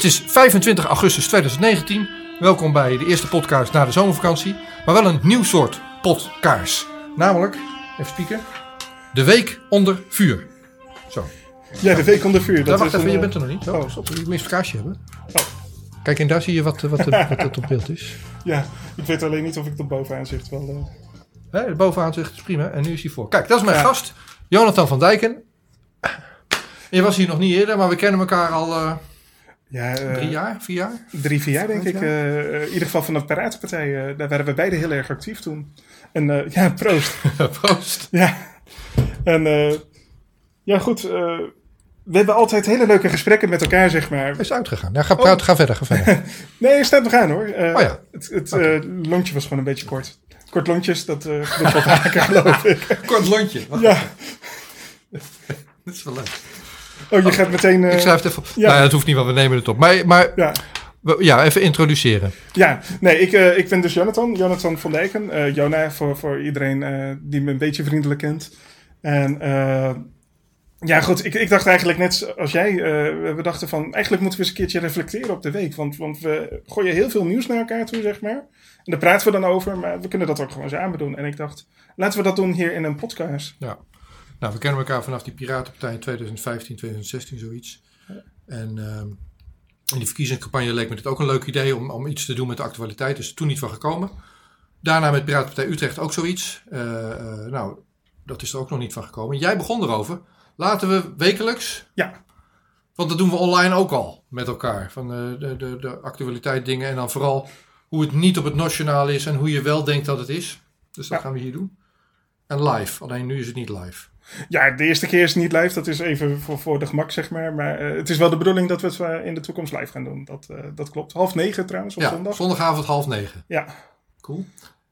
Het is 25 augustus 2019. Welkom bij de eerste podcast na de zomervakantie. Maar wel een nieuw soort podcast. Namelijk, even spieken, de week onder vuur. Zo. Ja, de week onder vuur. Dat wacht is even, een, je eh, bent er nog niet. oh. Oh, stop, je moet een kaartje hebben. Oh. Kijk, en daar zie je wat, wat, wat, wat het op beeld is. Ja, ik weet alleen niet of ik het bovenaan zicht wel... eh, Hè, bovenaan zegt het prima. En nu is hij voor. Kijk, dat is mijn Ja. gast, Jonathan van Dijken. Je was hier nog niet eerder, maar we kennen elkaar al eh, ja, eh, drie jaar, vier jaar. Drie, vier jaar denk ik. Eh, eh, in ieder geval van de Piratenpartij. daar waren we beide heel erg actief toen. En ja, proost. Proost. ja. En ja, goed. we hebben altijd hele leuke gesprekken met elkaar, zeg maar. Hij is uitgegaan. Ja, ga, praten, ga verder, ga verder. Nee, je staat nog aan hoor. Oh ja. Het, het lontje was gewoon een beetje kort. Kort lontjes, dat uh, gebeurt wat vaker, geloof ik. Kort lontje. Wacht, Ja. Dat is wel leuk. Oh, je gaat meteen... eh, Ik schrijf het even. ja. Nou dat hoeft niet, want we nemen het op. Maar, maar Ja. ja, even introduceren. Ja, nee, ik, eh, ik ben dus Jonathan, Jonathan van Dijken. Eh Jona, voor, voor iedereen eh, die me een beetje vriendelijk kent. En eh, ja, goed, ik, ik dacht eigenlijk net als jij, eh, we dachten van, eigenlijk moeten we eens een keertje reflecteren op de week. Want, want we gooien heel veel nieuws naar elkaar toe, zeg maar. En daar praten we dan over, maar we kunnen dat ook gewoon samen doen. En ik dacht, laten we dat doen hier in een podcast. Ja. Nou, we kennen elkaar vanaf die Piratenpartij in 2015, 2016, zoiets. En ehm, in die verkiezingscampagne leek me dit ook een leuk idee om, om iets te doen met de actualiteit. Dus toen niet van gekomen. Daarna met Piratenpartij Utrecht ook zoiets. Eh, eh, nou, dat is er ook nog niet van gekomen. Jij begon erover. Laten we wekelijks Ja, Want dat doen we online ook al met elkaar. Van de, de, de, de actualiteit dingen en dan vooral hoe het niet op het nationaal is en hoe je wel denkt dat het is. Dus dat Ja. gaan we hier doen. En live, alleen nu is het niet live. Ja de eerste keer is het niet live, dat is even voor, voor de gemak, zeg maar. Maar eh, het is wel de bedoeling dat we het eh, in de toekomst live gaan doen. Dat, eh, dat klopt. Half negen trouwens, op ja, zondag. zondagavond half negen. Ja, Cool.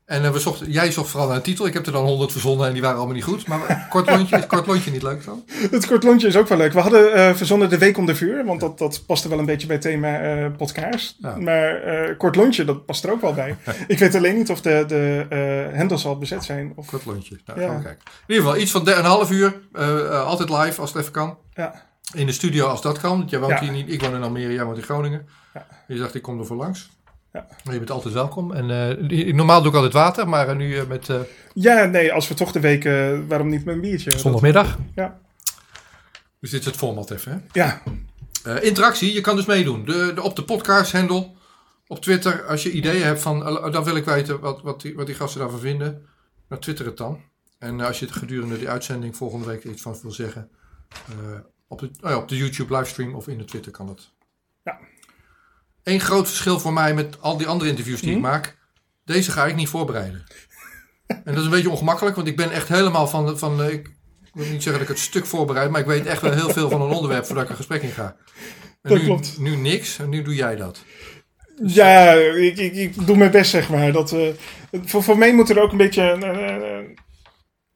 En eh, we zochten, jij zocht vooral naar een titel. Ik heb er dan honderd verzonnen en die waren allemaal niet goed. Maar kort lontje, is kort lontje niet leuk dan? Het kort lontje is ook wel leuk. We hadden eh, verzonnen de week onder vuur, want dat, dat paste wel een beetje bij het thema eh podcast. Ja. Maar eh, kort lontje, dat past er ook wel bij. Ik weet alleen niet of de, de hendels al bezet zijn. Of, Kort lontje. Nou, Ja. gaan we kijken. In ieder geval iets van de- een half uur. altijd live als het even kan. ja. In de studio als dat kan. Want jij woont hier niet. Ik woon in Almere, jij woont in Groningen. Ja. Je dacht, ik kom er voor langs. Ja. Je bent altijd welkom. En eh, normaal doe ik altijd water, maar eh, nu eh, met ja, nee, als we toch de week, waarom niet met een biertje? Dat- zondagmiddag. ja. Dus dit is het format even. Hè? ja, interactie, je kan dus meedoen. De, de, op de podcast handle, op Twitter. Als je ideeën hebt van, dan wil ik weten wat, wat, die, wat die gasten daarvan vinden. Nou, twitter het dan. En als je het gedurende die uitzending volgende week iets van wil zeggen. op, de, oh op de YouTube livestream of in de Twitter kan dat. Ja. Eén groot verschil voor mij met al die andere interviews die ik Mhm. maak. Deze ga ik niet voorbereiden. en dat is een beetje ongemakkelijk, want ik ben echt helemaal van... van ik wil niet zeggen dat ik het stuk voorbereid, maar ik weet echt wel heel veel van een onderwerp voordat ik een gesprek in ga. En Dat nu, klopt. Nu niks en nu doe jij dat. ja ik, ik, ik doe mijn best, zeg maar. Dat, eh, voor, voor mij moet er ook een beetje...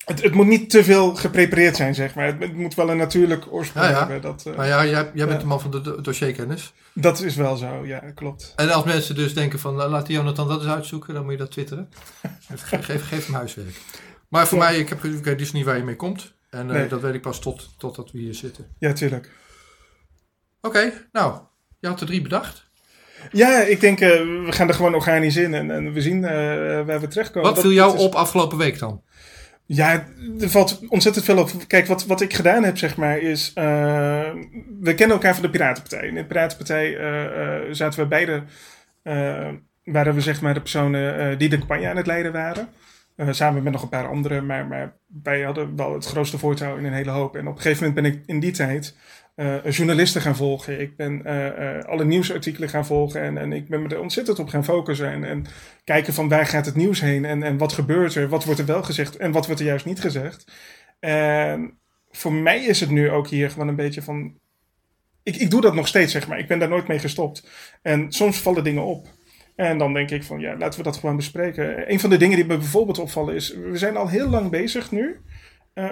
het, het moet niet te veel geprepareerd zijn, zeg maar. Het, het moet wel een natuurlijk oorsprong Ja, ja. hebben. Dat, Nou ja, jij, jij bent de man van de do- dossierkennis. Dat is wel zo, ja, klopt. En als mensen dus denken van, laat die Jonathan dat eens uitzoeken, dan moet je dat twitteren. Ge- geef, geef hem huiswerk. Maar voor mij, ik heb ik dus niet waar je mee komt. En eh, Nee. dat weet ik pas tot, totdat we hier zitten. Ja, tuurlijk. Oké, nou, je had er drie bedacht. Ja, ik denk, eh, we gaan er gewoon organisch in en, en we zien waar we terechtkomen. Wat Dat- viel jou is- op afgelopen week dan? Ja, er valt ontzettend veel op. Kijk, wat, wat ik gedaan heb, zeg maar, is... eh, we kennen elkaar van de Piratenpartij. In de Piratenpartij eh, zaten we beide... waren we, zeg maar, de personen die de campagne aan het leiden waren. Samen met nog een paar anderen. Maar, maar wij hadden wel het grootste voortouw in een hele hoop. En op een gegeven moment ben ik in die tijd... eh, journalisten gaan volgen. Ik ben eh, eh, alle nieuwsartikelen gaan volgen. En, en ik ben me er ontzettend op gaan focussen. En, en kijken van waar gaat het nieuws heen en, en wat gebeurt er, wat wordt er wel gezegd en wat wordt er juist niet gezegd. En voor mij is het nu ook hier gewoon een beetje van. Ik, ik doe dat nog steeds, zeg maar. Ik ben daar nooit mee gestopt. En soms vallen dingen op. En dan denk ik van, ja, laten we dat gewoon bespreken. Een van de dingen die me bijvoorbeeld opvallen is, we zijn al heel lang bezig nu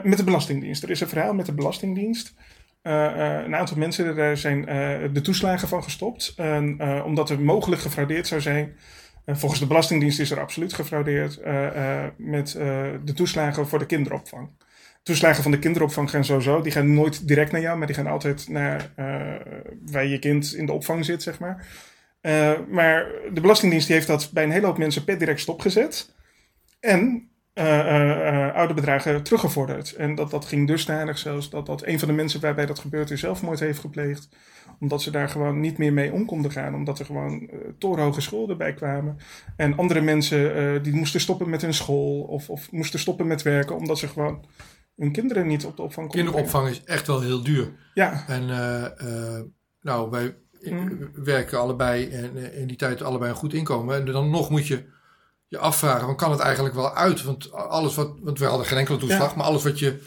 met de Belastingdienst. Er is een verhaal met de Belastingdienst. Eh, eh, een aantal mensen daar zijn eh, de toeslagen van gestopt. En, omdat er mogelijk gefraudeerd zou zijn. Volgens de Belastingdienst is er absoluut gefraudeerd met de toeslagen voor de kinderopvang. toeslagen van de kinderopvang gaan sowieso. Die gaan nooit direct naar jou, maar die gaan altijd naar uh, waar je kind in de opvang zit, zeg maar. Maar de Belastingdienst die heeft dat bij een hele hoop mensen per direct stopgezet. En oude bedragen teruggevorderd. En dat, dat ging dusdanig zelfs dat, dat een van de mensen waarbij dat gebeurt zelfmoord heeft gepleegd. Omdat ze daar gewoon niet meer mee om konden gaan. Omdat er gewoon torenhoge schulden bij kwamen. En andere mensen die moesten stoppen met hun school of, of moesten stoppen met werken. Omdat ze gewoon hun kinderen niet op de opvang konden Kinderopvang is echt wel heel duur. Ja. En nou, wij mm. werken allebei en in die tijd allebei een goed inkomen. En dan nog moet je je afvragen, van kan het eigenlijk wel uit? Want alles wat, want we hadden geen enkele toeslag, maar alles wat je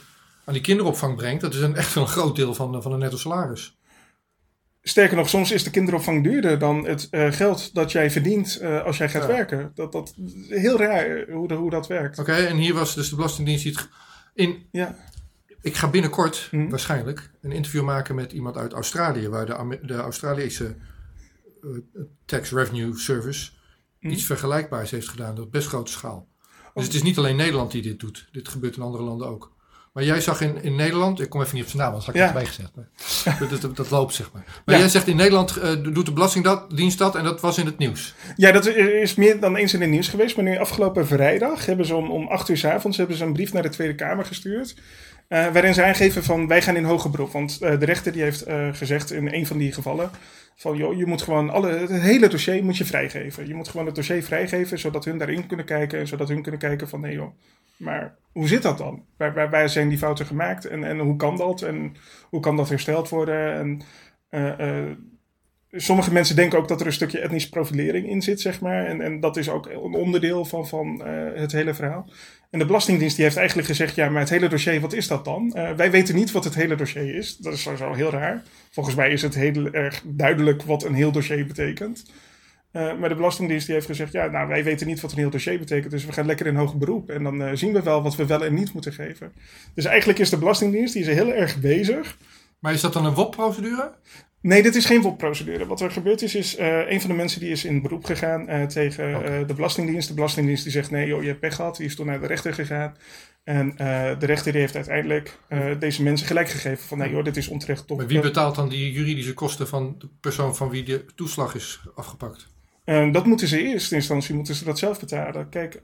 aan die kinderopvang brengt, dat is een, echt een groot deel van, van de netto salaris. Sterker nog, soms is de kinderopvang duurder dan het uh, geld dat jij verdient uh, als jij gaat ja. werken. Dat, dat heel raar hoe, de, hoe dat werkt. Oké, okay, en hier was dus de Belastingdienst die het in. Ja. Ik ga binnenkort mm. waarschijnlijk een interview maken met iemand uit Australië, waar de, de Australische uh, Tax Revenue Service iets vergelijkbaars heeft gedaan op best grote schaal. Dus het is niet alleen Nederland die dit doet. Dit gebeurt in andere landen ook. Maar jij zag in, in Nederland, ik kom even niet op zijn naam, anders had ik ja. het bijgezet. Maar dat, dat, dat, loopt, zeg maar. Maar ja. jij zegt in Nederland uh, doet de Belastingdienst dat en dat was in het nieuws. Ja, dat is meer dan eens in het nieuws geweest. Maar nu afgelopen vrijdag hebben ze om, om 8 uur s avonds hebben ze een brief naar de Tweede Kamer gestuurd. Uh, waarin ze aangeven van wij gaan in hoger beroep. Want uh, de rechter die heeft gezegd in een van die gevallen van joh, je moet gewoon alle, het hele dossier moet je vrijgeven. Je moet gewoon het dossier vrijgeven, zodat hun daarin kunnen kijken. En zodat hun kunnen kijken van nee joh, maar hoe zit dat dan? Waar, waar, waar zijn die fouten gemaakt? En, en hoe kan dat? En hoe kan dat hersteld worden? En sommige mensen denken ook dat er een stukje etnische profilering in zit, zeg maar. En, en dat is ook een onderdeel van, van het hele verhaal. En de Belastingdienst die heeft eigenlijk gezegd: ja, maar het hele dossier, wat is dat dan? Uh, wij weten niet wat het hele dossier is. Dat is sowieso heel raar. Volgens mij is het heel erg duidelijk wat een heel dossier betekent. Uh, maar de Belastingdienst die heeft gezegd: ja, nou, wij weten niet wat een heel dossier betekent, dus we gaan lekker in hoger beroep. En dan uh, zien we wel wat we wel en niet moeten geven. Dus eigenlijk is de Belastingdienst die is heel erg bezig. Maar is dat dan een WOP-procedure? Nee, dit is geen WOP-procedure. Wat er gebeurd is, is uh, een van de mensen die is in beroep gegaan uh, tegen okay. uh, de Belastingdienst. De Belastingdienst die zegt, nee joh, je hebt pech gehad. Die is toen naar de rechter gegaan. En de rechter die heeft uiteindelijk deze mensen gelijk gegeven van, nee joh, dit is onterecht. Maar wie betaalt dan die juridische kosten van de persoon van wie de toeslag is afgepakt? dat moeten ze in eerste instantie moeten ze dat zelf betalen. Kijk,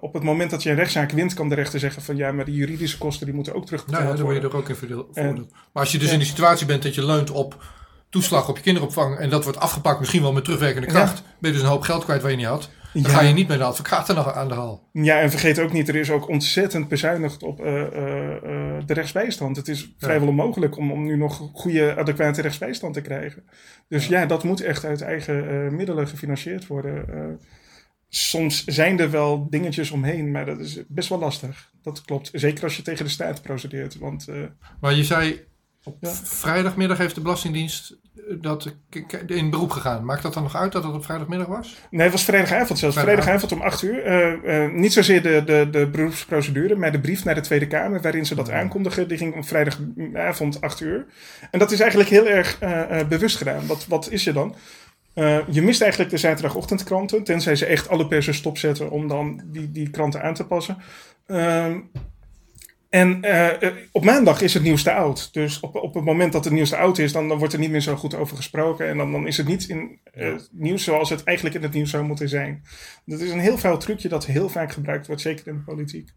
op het moment dat je een rechtszaak wint, kan de rechter zeggen van ja, maar die juridische kosten die moeten ook terugbetaald nou, ja, worden. dan word je er ook in voordeel. Maar als je dus in de situatie bent dat je leunt op toeslag op je kinderopvang en dat wordt afgepakt, misschien wel met terugwerkende kracht, ja. ben je dus een hoop geld kwijt waar je niet had. Dan ja. ga je niet met de advocaten nog aan de haal. Ja, en vergeet ook niet, er is ook ontzettend bezuinigd op uh, uh, uh, de rechtsbijstand. Het is vrijwel onmogelijk om, om nu nog goede, adequate rechtsbijstand te krijgen. Dus ja, ja dat moet echt uit eigen middelen gefinancierd worden. soms zijn er wel dingetjes omheen, maar dat is best wel lastig. Dat klopt. Zeker als je tegen de staat procedeert. Want, maar je zei, op vrijdagmiddag heeft de Belastingdienst dat in beroep gegaan. Maakt dat dan nog uit dat het op vrijdagmiddag was? Nee, het was vrijdagavond zelfs. Vrijdagavond om 8 uur. Uh, uh, niet zozeer de, de, de beroepsprocedure, maar de brief naar de Tweede Kamer waarin ze dat ja. aankondigen. Die ging om vrijdagavond 8 uur. En dat is eigenlijk heel erg uh, bewust gedaan. Wat, wat is je dan? je mist eigenlijk de zaterdagochtendkranten, tenzij ze echt alle persen stopzetten om dan die, die kranten aan te passen. En uh, op maandag is het nieuws te oud. Dus op, op het moment dat het nieuws te oud is, dan, dan wordt er niet meer zo goed over gesproken. En dan, dan is het niet in uh, nieuws zoals het eigenlijk in het nieuws zou moeten zijn. Dat is een heel vuil trucje dat heel vaak gebruikt wordt, zeker in de politiek.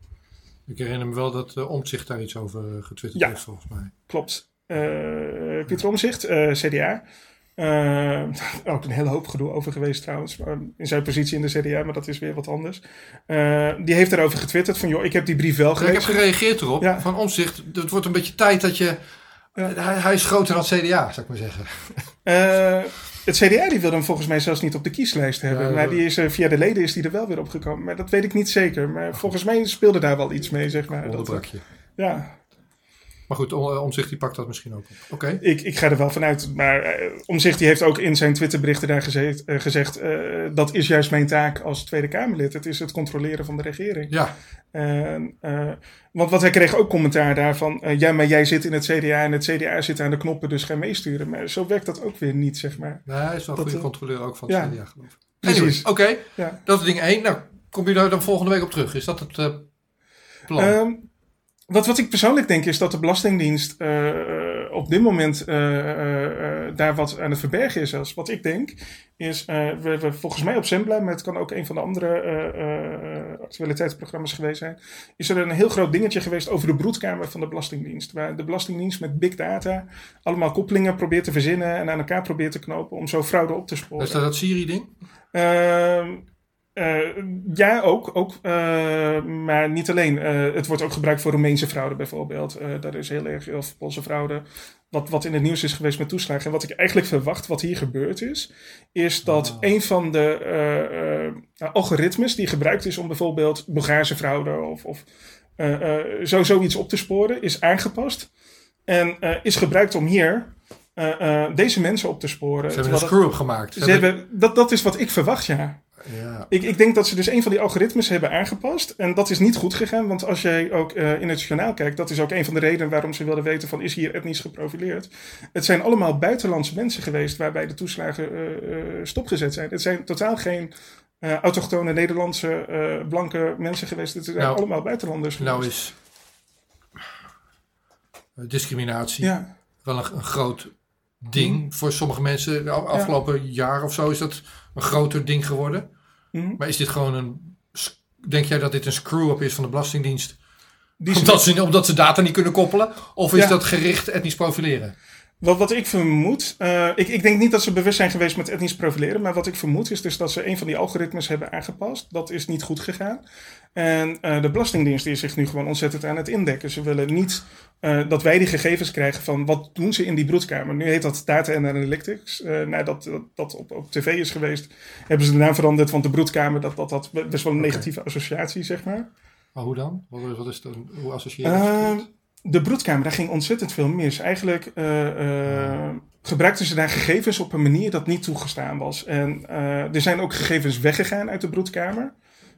Ik herinner me wel dat uh, Omtzigt daar iets over getwitterd ja, heeft, volgens mij. Klopt. Pieter Omtzigt, CDA. Uh, ook een hele hoop gedoe over geweest trouwens. In zijn positie in de CDA, maar dat is weer wat anders. Uh, die heeft daarover getwitterd van, joh, ik heb die brief wel gelezen. Ik heb gereageerd erop, ja. van omzicht. Het wordt een beetje tijd dat je... Ja. Hij, hij, is groter dan het CDA, zou ik maar zeggen. Uh, het CDA die wil hem volgens mij zelfs niet op de kieslijst hebben. Ja, maar die is, via de leden is die er wel weer opgekomen. Maar dat weet ik niet zeker. Maar volgens mij speelde daar wel iets mee, zeg maar. Dat, ja. Maar goed, Omzicht die pakt dat misschien ook op. Oké. Okay. Ik, ik ga er wel vanuit. Maar uh, Omzicht die heeft ook in zijn Twitterberichten daar gezegd, uh, gezegd uh, dat is juist mijn taak als Tweede Kamerlid. Het is het controleren van de regering. Ja. want wat hij kreeg ook commentaar daarvan. ja, maar jij zit in het CDA en het CDA zit aan de knoppen, dus ga meesturen. Maar zo werkt dat ook weer niet, zeg maar. Nee, hij is wel een goede controleur ook van het ja, CDA, geloof ik. Precies. Oké, okay. ja. dat is ding één. Nou, kom je daar dan volgende week op terug? Is dat het plan? Um, wat, wat ik persoonlijk denk is dat de Belastingdienst uh, op dit moment uh, daar wat aan het verbergen is. Als wat ik denk is, we, we volgens mij op Zembla, maar het kan ook een van de andere actualiteitsprogramma's geweest zijn, is er een heel groot dingetje geweest over de broedkamer van de Belastingdienst. Waar de Belastingdienst met big data allemaal koppelingen probeert te verzinnen en aan elkaar probeert te knopen om zo fraude op te sporen. Is dat dat Siri-ding? Uh, ja, ook. ook uh, maar niet alleen. Uh, het wordt ook gebruikt voor Roemeense fraude bijvoorbeeld. daar is heel erg, of Poolse fraude. Wat, wat in het nieuws is geweest met toeslagen. En wat ik eigenlijk verwacht, wat hier gebeurd is, is dat oh. een van de algoritmes die gebruikt is om bijvoorbeeld Bulgaarse fraude of, of zo, zoiets op te sporen, is aangepast. En is gebruikt om hier deze mensen op te sporen. Ze hebben een screw-up gemaakt. Ze hebben, dat, dat is wat ik verwacht, ja. Ja. Ik, ik denk dat ze dus een van die algoritmes hebben aangepast. En dat is niet goed gegaan, want als jij ook uh, in het journaal kijkt, dat is ook een van de redenen waarom ze wilden weten van is hier etnisch geprofileerd. Het zijn allemaal buitenlandse mensen geweest waarbij de toeslagen uh, stopgezet zijn. Het zijn totaal geen autochtone Nederlandse blanke mensen geweest. Het zijn nou, allemaal buitenlanders nou geweest. Nou is discriminatie ja. wel een, een groot ding mm. voor sommige mensen. De afgelopen jaar of zo is dat een groter ding geworden. Mhm. Maar is dit gewoon een. Denk jij dat dit een screw-up is van de Belastingdienst? Die omdat, ze, omdat ze data niet kunnen koppelen? Of is dat gericht etnisch profileren? Wat, wat ik vermoed, uh, ik, ik denk niet dat ze bewust zijn geweest met etnisch profileren, maar wat ik vermoed is dus dat ze een van die algoritmes hebben aangepast. Dat is niet goed gegaan. En uh, de Belastingdienst is zich nu gewoon ontzettend aan het indekken. Ze willen niet uh, dat wij die gegevens krijgen van wat doen ze in die broedkamer. Nu heet dat Data and Analytics. nadat dat, dat op, op tv is geweest, hebben ze de naam veranderd, want de broedkamer, dat, dat had best wel een negatieve associatie, zeg maar. Maar hoe dan? Wat, wat is? Hoe associeer je dat? De broedkamer, daar ging ontzettend veel mis. Eigenlijk uh, uh, gebruikten ze daar gegevens op een manier dat niet toegestaan was. En uh, er zijn ook gegevens weggegaan uit de broedkamer.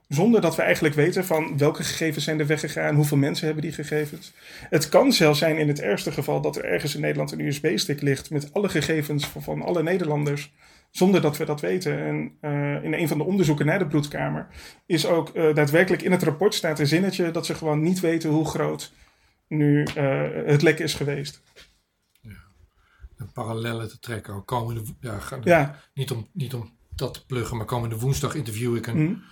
Zonder dat we eigenlijk weten van welke gegevens zijn er weggegaan, hoeveel mensen hebben die gegevens. Het kan zelfs zijn in het ergste geval dat er ergens in Nederland een USB-stick ligt met alle gegevens van, alle Nederlanders, zonder dat we dat weten. En in een van de onderzoeken naar de broedkamer is ook daadwerkelijk in het rapport staat een zinnetje dat ze gewoon niet weten hoe groot nu uh, het lek is geweest. Ja. Een parallellen te trekken. Komende, ja, ja. Niet, om, niet om dat te pluggen, maar komende woensdag interview ik een mm.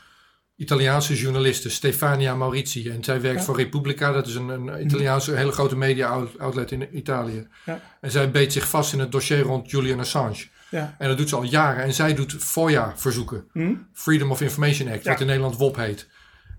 Italiaanse journaliste, Stefania Maurizi. En zij werkt voor Repubblica, dat is een, een Italiaanse hele grote media outlet in Italië. Ja. En zij beet zich vast in het dossier rond Julian Assange. Ja. En dat doet ze al jaren. En zij doet FOIA-verzoeken. Mm. Freedom of Information Act, wat in Nederland WOP heet.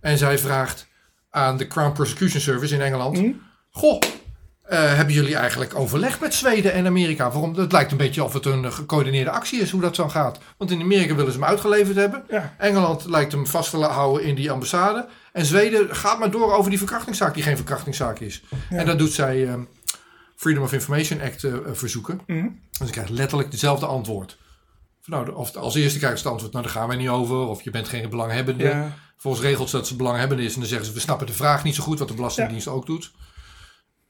En zij vraagt aan de Crown Prosecution Service in Engeland. Mm. Goh, uh, hebben jullie eigenlijk overleg met Zweden en Amerika? Waarom? Het lijkt een beetje of het een gecoördineerde actie is, hoe dat zo gaat. Want in Amerika willen ze hem uitgeleverd hebben. Ja. Engeland lijkt hem vast te houden in die ambassade. En Zweden gaat maar door over die verkrachtingszaak, die geen verkrachtingszaak is. En dat doet zij uh, Freedom of Information Act uh, verzoeken. Mm. En ze krijgen letterlijk dezelfde antwoord. Nou, of als eerste krijgen ze het antwoord, nou daar gaan wij niet over. Of je bent geen belanghebbende. Ja. Volgens regels dat ze belanghebbende is. En dan zeggen ze, we snappen de vraag niet zo goed, wat de Belastingdienst ook doet.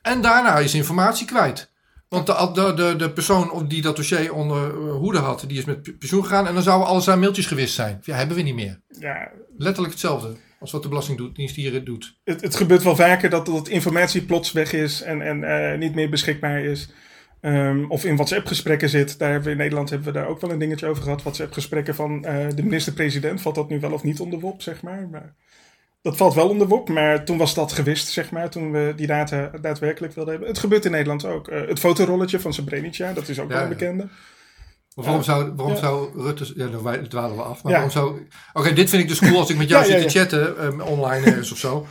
En daarna is informatie kwijt. Want de, de, de, de persoon die dat dossier onder eh, hoede had, die is met pensioen gegaan. En dan zouden alles zijn mailtjes gewist zijn. Ja, hebben we niet meer. Ja. Letterlijk hetzelfde als wat de Belastingdienst hier doet. Het, het gebeurt wel vaker dat, dat informatie plots weg is en, en uh, niet meer beschikbaar is. Um, of in WhatsApp-gesprekken zit. Daar hebben we in Nederland hebben we daar ook wel een dingetje over gehad. WhatsApp-gesprekken van uh, de minister-president. Valt dat nu wel of niet onder WOP, zeg maar? maar dat valt wel onder WOP, maar toen was dat gewist, zeg maar, toen we die data daadwerkelijk wilden hebben. Het gebeurt in Nederland ook. Uh, het fotorolletje van Srebrenica, dat is ook wel een bekende. waarom, zou, waarom zou Rutte... Ja, dan dwalen we af. Maar waarom zou... Oké, dit vind ik dus cool als ik met jou zit te chatten, um, online ergens of zo.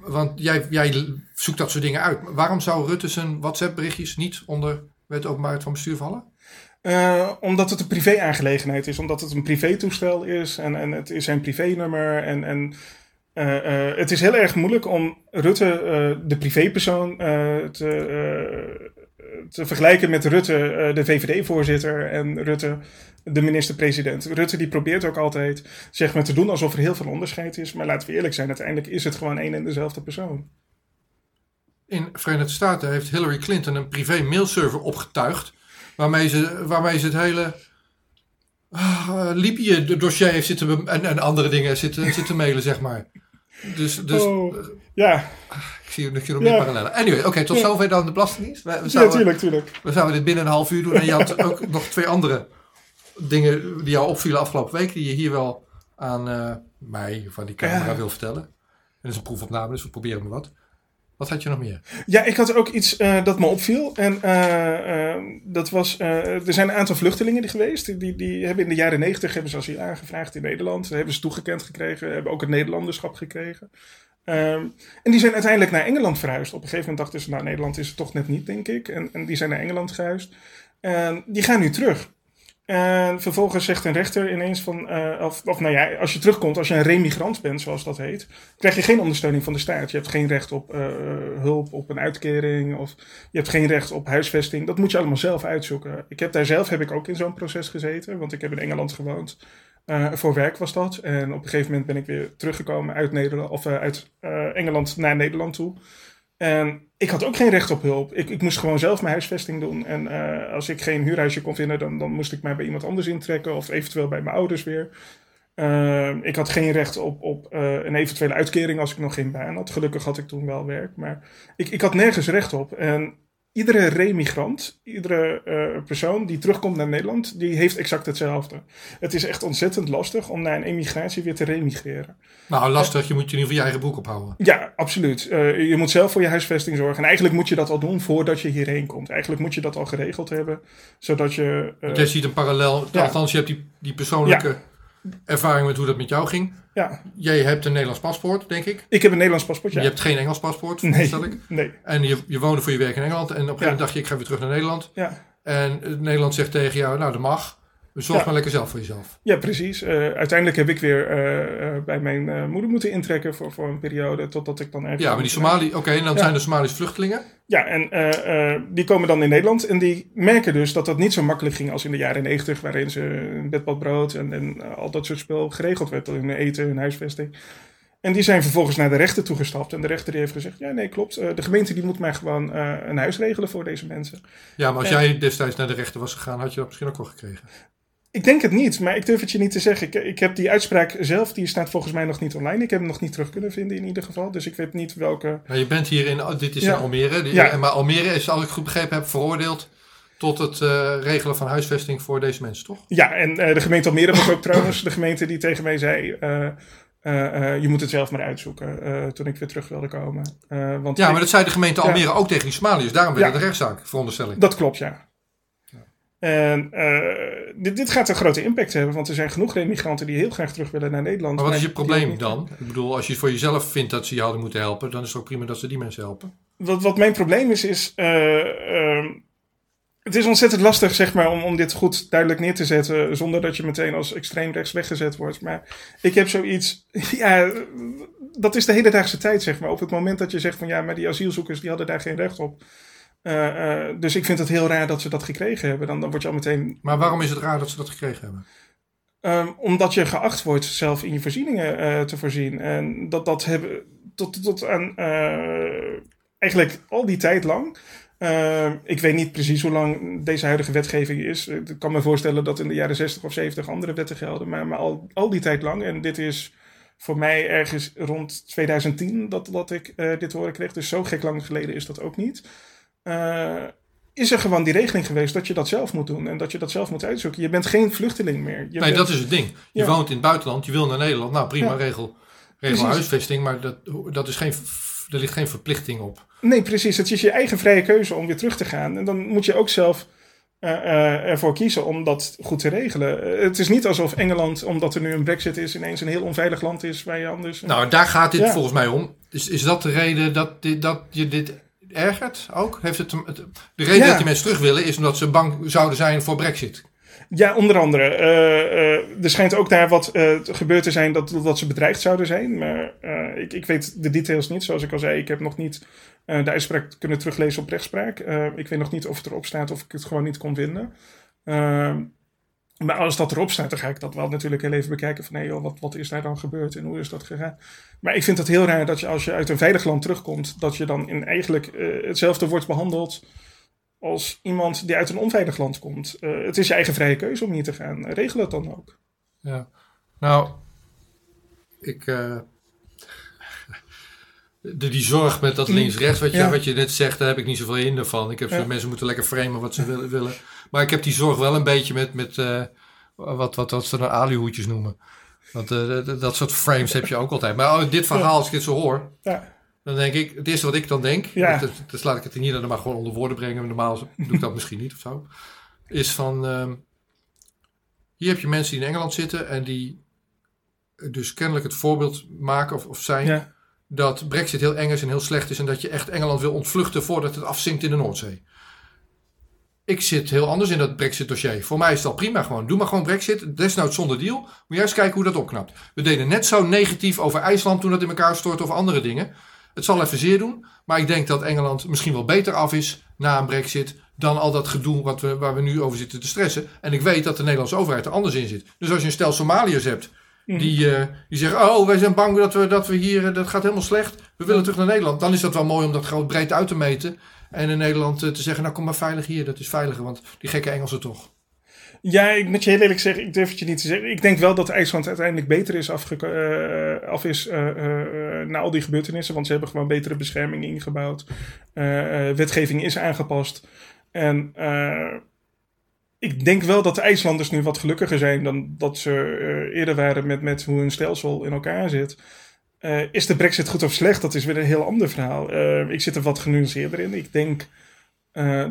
Want jij, jij zoekt dat soort dingen uit. Waarom zou Rutte zijn WhatsApp-berichtjes niet onder wet openbaarheid van bestuur vallen? Uh, omdat het een privé-aangelegenheid is. Omdat het een privé-toestel is. En, en het is zijn privé-nummer. En, en uh, uh, het is heel erg moeilijk om Rutte, de privépersoon, te, te vergelijken met Rutte, de VVD-voorzitter, en Rutte, de minister-president. Rutte die probeert ook altijd zeg maar, te doen alsof er heel veel onderscheid is. Maar laten we eerlijk zijn, uiteindelijk is het gewoon één en dezelfde persoon. In Verenigde Staten heeft Hillary Clinton een privé mailserver opgetuigd. Waarmee ze, waarmee ze het hele uh, Libië dossier heeft zitten en, en andere dingen zitten, zitten mailen, zeg maar. Dus, dus Oh, ja, ik zie nog nog meer Ja. parallellen. Anyway, oké, tot Ja. zover dan de Belastingdienst. We, we, ja, zouden, tuurlijk, tuurlijk. we zouden dit binnen een half uur doen. En je had ook nog twee andere dingen die jou opvielen afgelopen week, die je hier wel aan eh, mij of aan die camera wil vertellen. En dat is een proefopname, dus we proberen maar wat. Wat had je nog meer? Ja, ik had ook iets eh, dat me opviel. En eh, eh, dat was, er zijn een aantal vluchtelingen die geweest. Die, die hebben in de jaren negentig hebben ze asiel aangevraagd in Nederland. Dat hebben ze toegekend gekregen. Hebben ook het Nederlanderschap gekregen. Ehm, en die zijn uiteindelijk naar Engeland verhuisd. Op een gegeven moment dachten ze, nou Nederland is het toch net niet, denk ik. En, en die zijn naar Engeland gehuisd. En die gaan nu terug. En vervolgens zegt een rechter ineens van, eh, of, nou ja, als je terugkomt, als je een remigrant bent, zoals dat heet, krijg je geen ondersteuning van de staat. Je hebt geen recht op eh, hulp, op een uitkering, of je hebt geen recht op huisvesting. Dat moet je allemaal zelf uitzoeken. Ik heb daar zelf heb ik ook in zo'n proces gezeten, want ik heb in Engeland gewoond. Eh, voor werk was dat. En op een gegeven moment ben ik weer teruggekomen uit, Nederland, of, uit Engeland naar Nederland toe. En ik had ook geen recht op hulp. Ik, ik moest gewoon zelf mijn huisvesting doen. En eh, als ik geen huurhuisje kon vinden, dan, dan moest ik mij bij iemand anders intrekken. Of eventueel bij mijn ouders weer. Eh, ik had geen recht op, op eh, een eventuele uitkering als ik nog geen baan had. Gelukkig had ik toen wel werk. Maar ik, ik had nergens recht op. En iedere remigrant, iedere eh, persoon die terugkomt naar Nederland, die heeft exact hetzelfde. Het is echt ontzettend lastig om na een emigratie weer te remigreren. Nou, lastig. Je moet je in ieder geval je eigen broek ophouden. Ja, absoluut. Eh, je moet zelf voor je huisvesting zorgen. En eigenlijk moet je dat al doen voordat je hierheen komt. Eigenlijk moet je dat al geregeld hebben, zodat je... eh, Je ziet een parallel. Ja. Althans, je hebt die, die persoonlijke ervaring met hoe dat met jou ging. ja, Jij hebt een Nederlands paspoort, denk ik. ik heb een Nederlands paspoort, ja. Je hebt geen Engels paspoort, nee, veronderstel ik. nee, En je, je woonde voor je werk in Engeland. En op een gegeven moment dacht je, ik ga weer terug naar Nederland. ja. En eh, Nederland zegt tegen jou, nou dat mag. Dus zorg Ja. maar lekker zelf voor jezelf. Ja, precies. Eh, uiteindelijk heb ik weer eh, eh, bij mijn moeder moeten intrekken voor, voor een periode, totdat ik dan ergens... Ja, maar die Somali, oké, en dan Ja. zijn er Somalische vluchtelingen. Ja, en die komen dan in Nederland en die merken dus dat dat niet zo makkelijk ging als in de jaren negentig, waarin ze een bedpad brood en, en al dat soort spul geregeld werd, hun eten, hun huisvesting. En die zijn vervolgens naar de rechter toegestapt en de rechter die heeft gezegd, ja nee klopt, de gemeente die moet mij gewoon een huis regelen voor deze mensen. Ja, maar als jij destijds naar de rechter was gegaan, had je dat misschien ook wel gekregen. Ik denk het niet, maar ik durf het je niet te zeggen. Ik, ik heb die uitspraak zelf, die staat volgens mij nog niet online. Ik heb hem nog niet terug kunnen vinden in ieder geval, dus ik weet niet welke... Maar je bent hier in, oh, dit is Ja. in Almere. Die- Ja. Maar Almere is, als ik goed begrepen heb, veroordeeld tot het eh, regelen van huisvesting voor deze mensen, toch? Ja, en eh, de gemeente Almere was ook trouwens de gemeente die tegen mij zei... eh, eh, eh, je moet het zelf maar uitzoeken eh, toen ik weer terug wilde komen. Eh, want Ja, maar dat zei de gemeente Ja. Almere ook tegen die Somaliërs. Daarom werd het een rechtszaak, veronderstel ik. dat klopt, ja. En eh, dit, dit gaat een grote impact hebben, want er zijn genoeg remigranten die heel graag terug willen naar Nederland. Maar wat is je probleem dan? Ik bedoel, als je voor jezelf vindt dat ze je hadden moeten helpen, dan is het ook prima dat ze die mensen helpen. Wat, wat mijn probleem is, is. eh, ehm, het is ontzettend lastig, zeg maar, om, om dit goed duidelijk neer te zetten. zonder dat je meteen als extreem rechts weggezet wordt. Maar ik heb zoiets. Ja, dat is de hedendaagse tijd, zeg maar. Op het moment dat je zegt van ja, maar die asielzoekers die hadden daar geen recht op. Eh, eh, dus ik vind het heel raar dat ze dat gekregen hebben. Dan, dan word je al meteen. Maar waarom is het raar dat ze dat gekregen hebben? ehm, omdat je geacht wordt zelf in je voorzieningen eh, te voorzien. En dat, dat hebben tot, tot aan eigenlijk al die tijd lang. Eh, ik weet niet precies hoe lang deze huidige wetgeving is. Ik kan me voorstellen dat in de jaren 60 of 70 andere wetten gelden. Maar, maar al, al die tijd lang. En dit is voor mij ergens rond 2010 dat, dat ik dit horen kreeg. Dus zo gek lang geleden is dat ook niet. Eh, is er gewoon die regeling geweest dat je dat zelf moet doen. En dat je dat zelf moet uitzoeken. Je bent geen vluchteling meer. Je nee, bent- dat is het ding. Je Ja. woont in het buitenland, je wil naar Nederland. Nou, prima, Ja. regel, Precies. regel huisvesting. Maar dat, dat is geen, er ligt geen verplichting op. Nee, precies. Het is je eigen vrije keuze om weer terug te gaan. En dan moet je ook zelf eh, eh, ervoor kiezen om dat goed te regelen. Het is niet alsof Engeland, omdat er nu een brexit is, ineens een heel onveilig land is waar je anders... Nou, daar gaat dit Ja. volgens mij om. Is, is dat de reden dat, dit, dat je dit ergert ook? Heeft het, de reden Ja. dat die mensen terug willen is omdat ze bang zouden zijn voor brexit. Ja, onder andere. Eh, eh, er schijnt ook daar wat eh, gebeurd te zijn dat, dat ze bedreigd zouden zijn. Maar ik, ik weet de details niet. Zoals ik al zei, ik heb nog niet de uitspraak kunnen teruglezen op rechtspraak. Ik weet nog niet of het erop staat of ik het gewoon niet kon vinden. Maar als dat erop staat, dan ga ik dat wel natuurlijk heel even bekijken. Van nee, wat, wat is daar dan gebeurd en hoe is dat gegaan? Maar ik vind het heel raar dat je als je uit een veilig land terugkomt, dat je dan in eigenlijk eh, hetzelfde wordt behandeld als iemand die uit een onveilig land komt. Eh, het is je eigen vrije keuze om hier te gaan. Regel het dan ook. Ja. Nou, ik, eh, de, die zorg met dat links-rechts, wat, je, Ja. wat je net zegt, daar heb ik niet zoveel hinder van. Ik heb Ja. mensen moeten lekker framen wat ze willen, willen. Maar ik heb die zorg wel een beetje met, met eh, wat, wat, wat ze dan alihoedjes noemen. Want eh, dat, soort frames heb je ook altijd. Maar oh, dit verhaal, als ik dit zo hoor, Ja. dan denk ik, het eerste wat ik dan denk, Ja. dus, dus laat ik het niet dan maar gewoon onder woorden brengen. Normaal doe ik dat misschien niet of zo. Is van, ehm, hier heb je mensen die in Engeland zitten en die dus kennelijk het voorbeeld maken of, of zijn Ja. Dat Brexit heel eng is en heel slecht is en dat je echt Engeland wil ontvluchten voordat het afzinkt in de Noordzee. Ik zit heel anders in dat Brexit-dossier. Voor mij is het al prima gewoon. Doe maar gewoon Brexit, desnoods zonder deal. Moet eens kijken hoe dat opknapt. We deden net zo negatief over IJsland toen dat in elkaar stortte of andere dingen. Het zal even zeer doen, maar ik denk dat Engeland misschien wel beter af is na een Brexit dan al dat gedoe wat we, waar we nu over zitten te stressen. En ik weet dat de Nederlandse overheid er anders in zit. Dus als je een stel Somaliërs hebt die, eh, die zeggen: Oh, wij zijn bang dat we, dat we hier, eh, dat gaat helemaal slecht. We willen terug naar Nederland. Dan is dat wel mooi om dat groot breed uit te meten. En in Nederland eh, te zeggen: Nou, kom maar veilig hier. Dat is veiliger, want die gekke Engelsen toch. Ja, ik moet je heel eerlijk zeggen, ik durf het je niet te zeggen. Ik denk wel dat IJsland uiteindelijk beter is eh, af is na al die gebeurtenissen. Want ze hebben gewoon betere bescherming ingebouwd. Wetgeving is aangepast. En ik denk wel dat de IJslanders nu wat gelukkiger zijn dan dat ze eh, eerder waren met, met hoe hun stelsel in elkaar zit. Eh, is de brexit goed of slecht? Dat is weer een heel ander verhaal. Eh, ik zit er wat genuanceerder in. Ik denk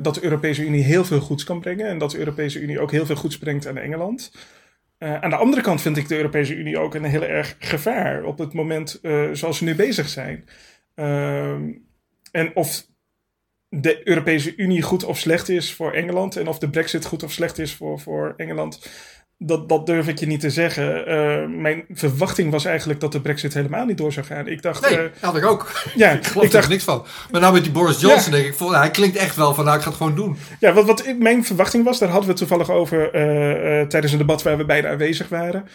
dat de Europese Unie heel veel goeds kan brengen. En dat de Europese Unie ook heel veel goeds brengt aan Engeland. Aan de andere kant vind ik de Europese Unie ook een heel erg gevaar op het moment zoals we nu bezig zijn. Ehm, en of de Europese Unie goed of slecht is voor Engeland en of de Brexit goed of slecht is voor, voor Engeland, dat, dat durf ik je niet te zeggen. Eh, mijn verwachting was eigenlijk dat de Brexit helemaal niet door zou gaan. Ik dacht, Nee, eh, had ik ook. ja, ik geloof ik er dacht, niks van. Maar nou met die Boris Johnson Ja. denk ik: nou, Hij klinkt echt wel van: Nou, ik ga het gewoon doen. Ja, wat, wat mijn verwachting was, daar hadden we het toevallig over eh, tijdens een debat waar we beide aanwezig waren.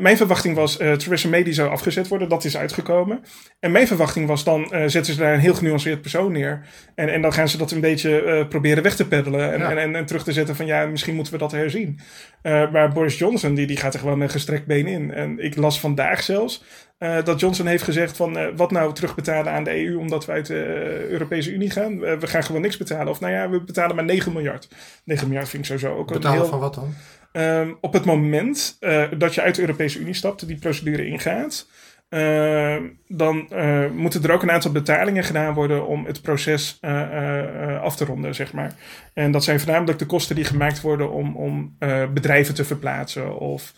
Mijn verwachting was, Theresa May die zou afgezet worden, dat is uitgekomen. En mijn verwachting was, dan zetten ze daar een heel genuanceerd persoon neer. En, en dan gaan ze dat een beetje proberen weg te peddelen en, Ja. en, en, en terug te zetten van ja, misschien moeten we dat herzien. Eh, maar Boris Johnson, die, die gaat er gewoon met gestrekt been in. En ik las vandaag zelfs eh, dat Johnson heeft gezegd van eh, wat nou terugbetalen aan de EU omdat we uit de Europese Unie gaan. We gaan gewoon niks betalen. Of nou ja, we betalen maar 9 miljard. 9 miljard vind ik sowieso ook een Betalen heel... van wat dan? Ehm, op het moment dat je uit de Europese Unie stapt, die procedure ingaat, ehm, dan eh, moeten er ook een aantal betalingen gedaan worden om het proces eh, eh, eh, af te ronden, zeg maar. En dat zijn voornamelijk de kosten die gemaakt worden om, om eh, bedrijven te verplaatsen of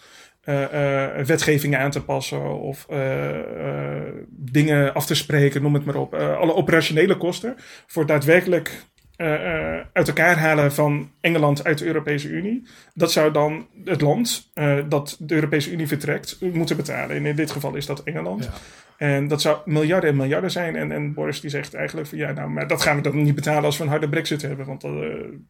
eh, eh, wetgevingen aan te passen of eh, eh, dingen af te spreken, noem het maar op. Eh, alle operationele kosten voor daadwerkelijk eh, eh, uit elkaar halen van Engeland uit de Europese Unie. Dat zou dan het land eh, dat de Europese Unie vertrekt moeten betalen. En in dit geval is dat Engeland. Ja. En dat zou miljarden en miljarden zijn. En, en Boris die zegt eigenlijk van ja, nou, maar dat gaan we dan niet betalen als we een harde brexit hebben. Want eh,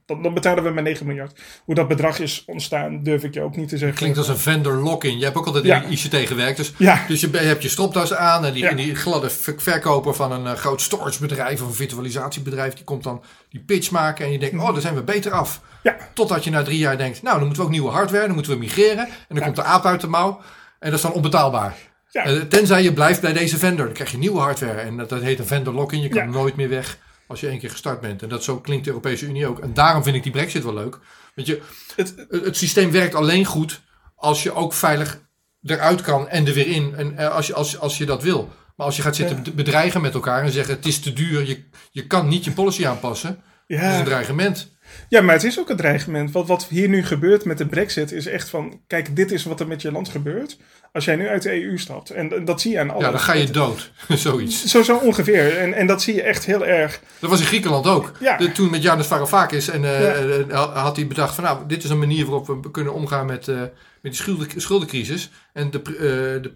dan, dan betalen we maar 9 miljard. Hoe dat bedrag is ontstaan, durf ik je ook niet te zeggen. Klinkt als een vendor lock-in. Je hebt ook altijd Ja. in ICT gewerkt. Dus, Ja. dus je, hebt je stropdas aan en die, en die gladde ver- verkoper van een groot storagebedrijf of een virtualisatiebedrijf, die komt dan die pitch maken en je denkt, oh, daar zijn we beter af. Ja. Totdat je na drie jaar denkt, nou, dan moeten we ook nieuwe hardware, dan moeten we migreren. En dan komt de aap uit de mouw en dat is dan onbetaalbaar. Ja. Eh, tenzij je blijft bij deze vendor, dan krijg je nieuwe hardware. En dat, dat heet een vendor lock-in. Je kan nooit meer weg als je één keer gestart bent. En dat zo klinkt de Europese Unie ook. En daarom vind ik die brexit wel leuk. Want je, Het, het, het systeem werkt alleen goed als je ook veilig eruit kan en er weer in. En eh, als je, als, als je dat wil. Maar als je gaat zitten Ja. bedreigen met elkaar en zeggen het is te duur, je, je kan niet je policy aanpassen. Dat is ja. een dreigement. Ja, maar het is ook een dreigement. Wat, wat hier nu gebeurt met de brexit is echt van... Kijk, dit is wat er met je land gebeurt als jij nu uit de EU stapt. En, dat zie je aan alles. Ja, dan ga je dood. Zoiets. Zo, zo ongeveer. En, en dat zie je echt heel erg. Dat was in Griekenland ook. Ja. De- toen met Janis Varoufakis en eh, Ja. eh, had hij bedacht van nou, dit is een manier waarop we kunnen omgaan met, eh, met die schulden, schuldencrisis. En de, eh, de,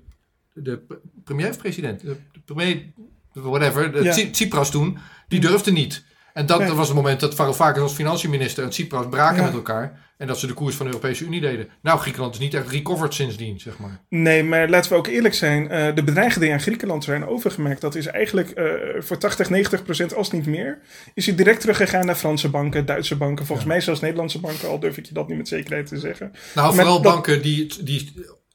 de pre- premier of president? De, premier, whatever, de Ja. Tsi- Tsipras toen, die durfde niet. En dat, Nee. dat was het moment dat Varoufakis als financiënminister en Tsipras braken Ja. met elkaar. En dat ze de koers van de Europese Unie deden. Nou, Griekenland is niet echt recovered sindsdien, zeg maar. Nee, maar laten we ook eerlijk zijn. eh, de die aan Griekenland zijn overgemaakt... dat is eigenlijk eh, voor 80, 90 procent, als niet meer... is hij direct teruggegaan naar Franse banken, Duitse banken... volgens mij zelfs Nederlandse banken... al durf ik je dat niet met zekerheid te zeggen. Nou, Maar vooral dat- banken die, die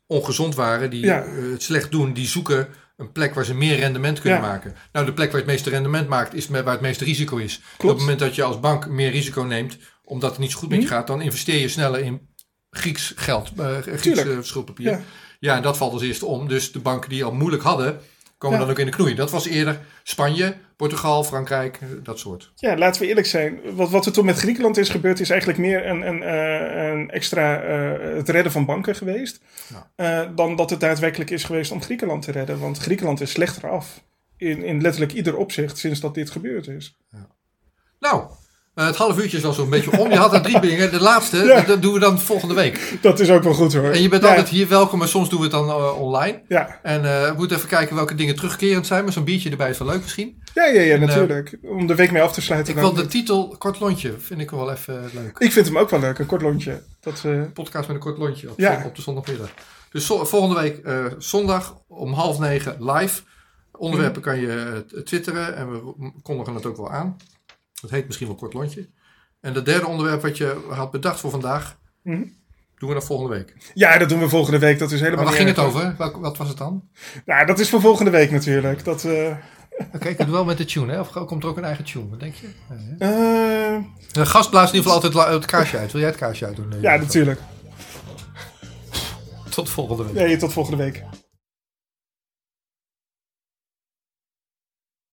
ongezond waren, die Ja. eh, het slecht doen, die zoeken een plek waar ze meer rendement kunnen Ja. maken. Nou, de plek waar het meeste rendement maakt, is met- waar het meeste risico is. Op het moment dat je als bank meer risico neemt, omdat het niet zo goed met je gaat, dan investeer je sneller in Grieks geld, eh Grieks eh, schuldpapier. Ja. Ja. en dat valt als eerste om. Dus de banken die al moeilijk hadden, komen Ja. dan ook in de knoei. Dat was eerder Spanje, Portugal, Frankrijk, dat soort. Ja, laten we eerlijk zijn. Wat, wat er toen met Griekenland is gebeurd, is eigenlijk meer een, een, eh, een extra eh, het redden van banken geweest. Ja. eh, dan dat het daadwerkelijk is geweest om Griekenland te redden. Want Griekenland is slechter af. In, in letterlijk ieder opzicht sinds dat dit gebeurd is. Nou, eh, het half uurtje is al zo'n beetje om. Je had er drie dingen. De laatste, Ja. dat doen we dan volgende week. Dat is ook wel goed hoor. En je bent ja, altijd hier welkom, maar soms doen we het dan eh, online. Ja, En eh, we moeten even kijken welke dingen terugkerend zijn. Maar zo'n biertje erbij is wel leuk misschien. ja, ja, ja En, natuurlijk. Om de week mee af te sluiten. Ik wil de titel Kort Lontje, vind ik wel even leuk. ik vind hem ook wel leuk, een kort lontje. Dat, Podcast met een kort lontje op, Ja. op de zondagmiddag. Dus zo- volgende week zondag om half negen live. Onderwerpen kan je twitteren en we kondigen het ook wel aan. Het heet misschien wel kort lontje. En het derde onderwerp wat je had bedacht voor vandaag, Mhm. doen we dan volgende week. ja, dat doen we volgende week. Dat is helemaal Maar waar ging het over? Wat was het dan? Nou, dat is voor volgende week natuurlijk. Dat, eh, Oké, ik doe wel met de tune, hè? Of komt er ook een eigen tune? Wat denk je? Eh, De gast blaast in ieder geval altijd het kaarsje uit. Wil jij het kaarsje uitdoen? Nee, ja, natuurlijk. Tot volgende week. Nee, tot volgende week.